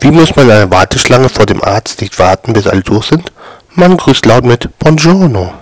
Wie muss man in einer Warteschlange vor dem Arzt nicht warten, bis alle durch sind? Man grüßt laut mit Buongiorno.